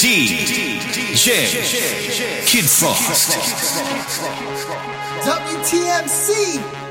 DJ Kid Frost. WTMC.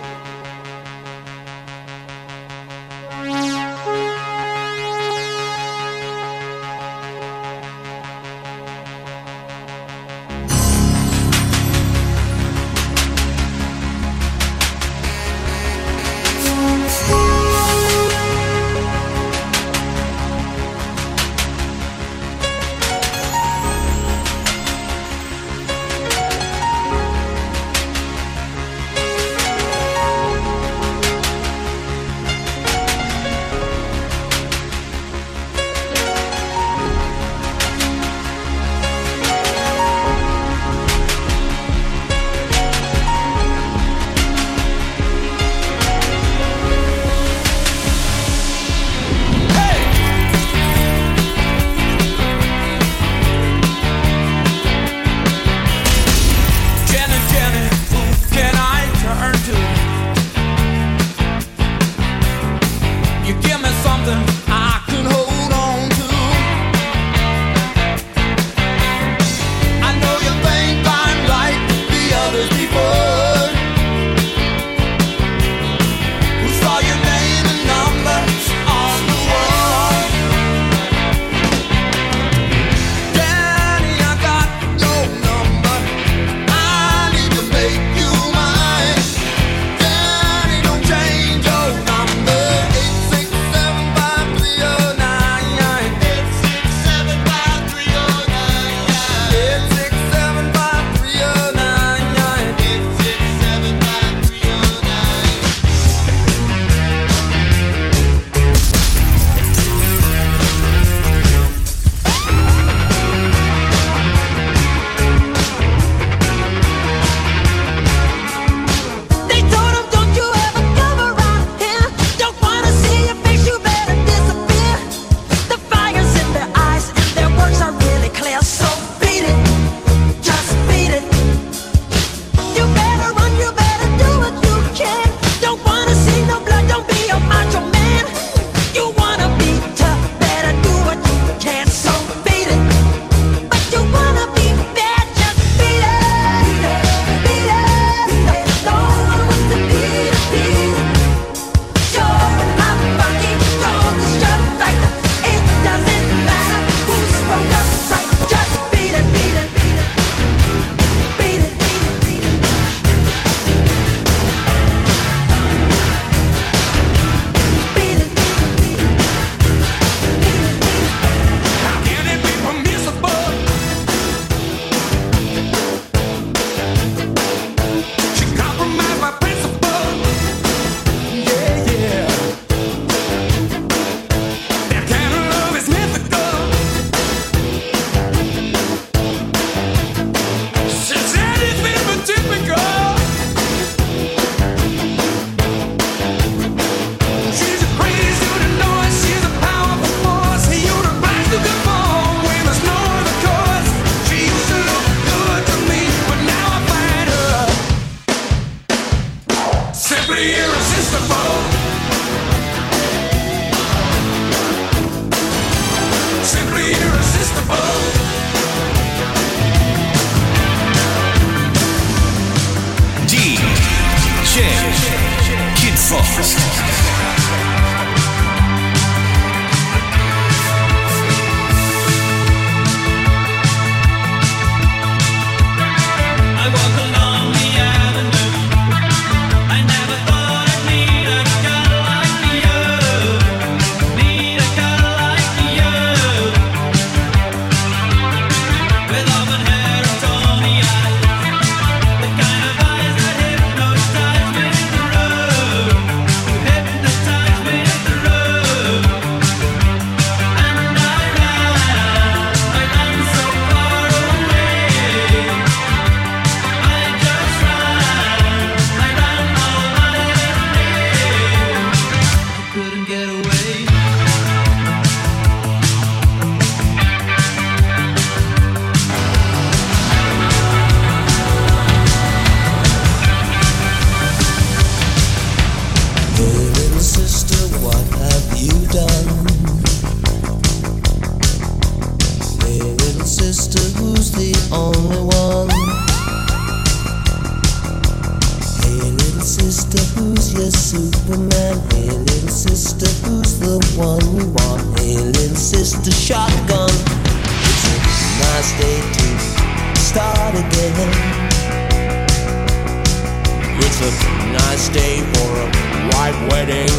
A nice day for a white wedding.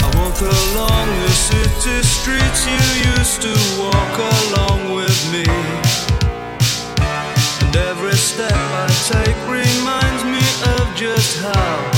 I walk along the city streets you used to walk along with me. And every step I take reminds me of just how.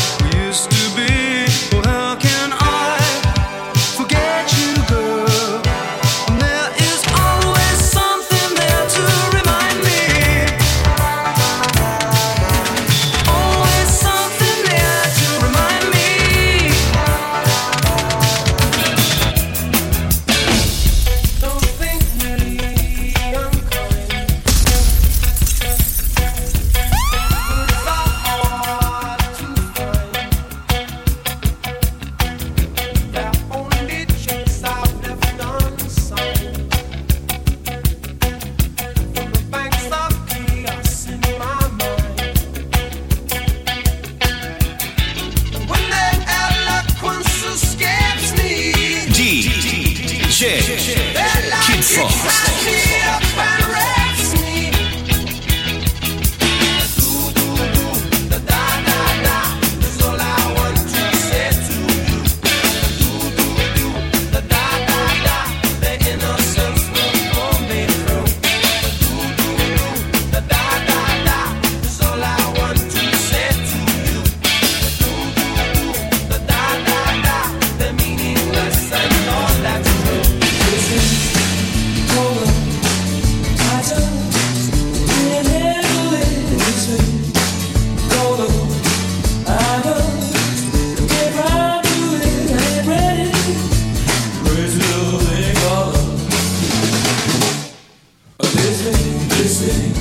listening, listening.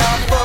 All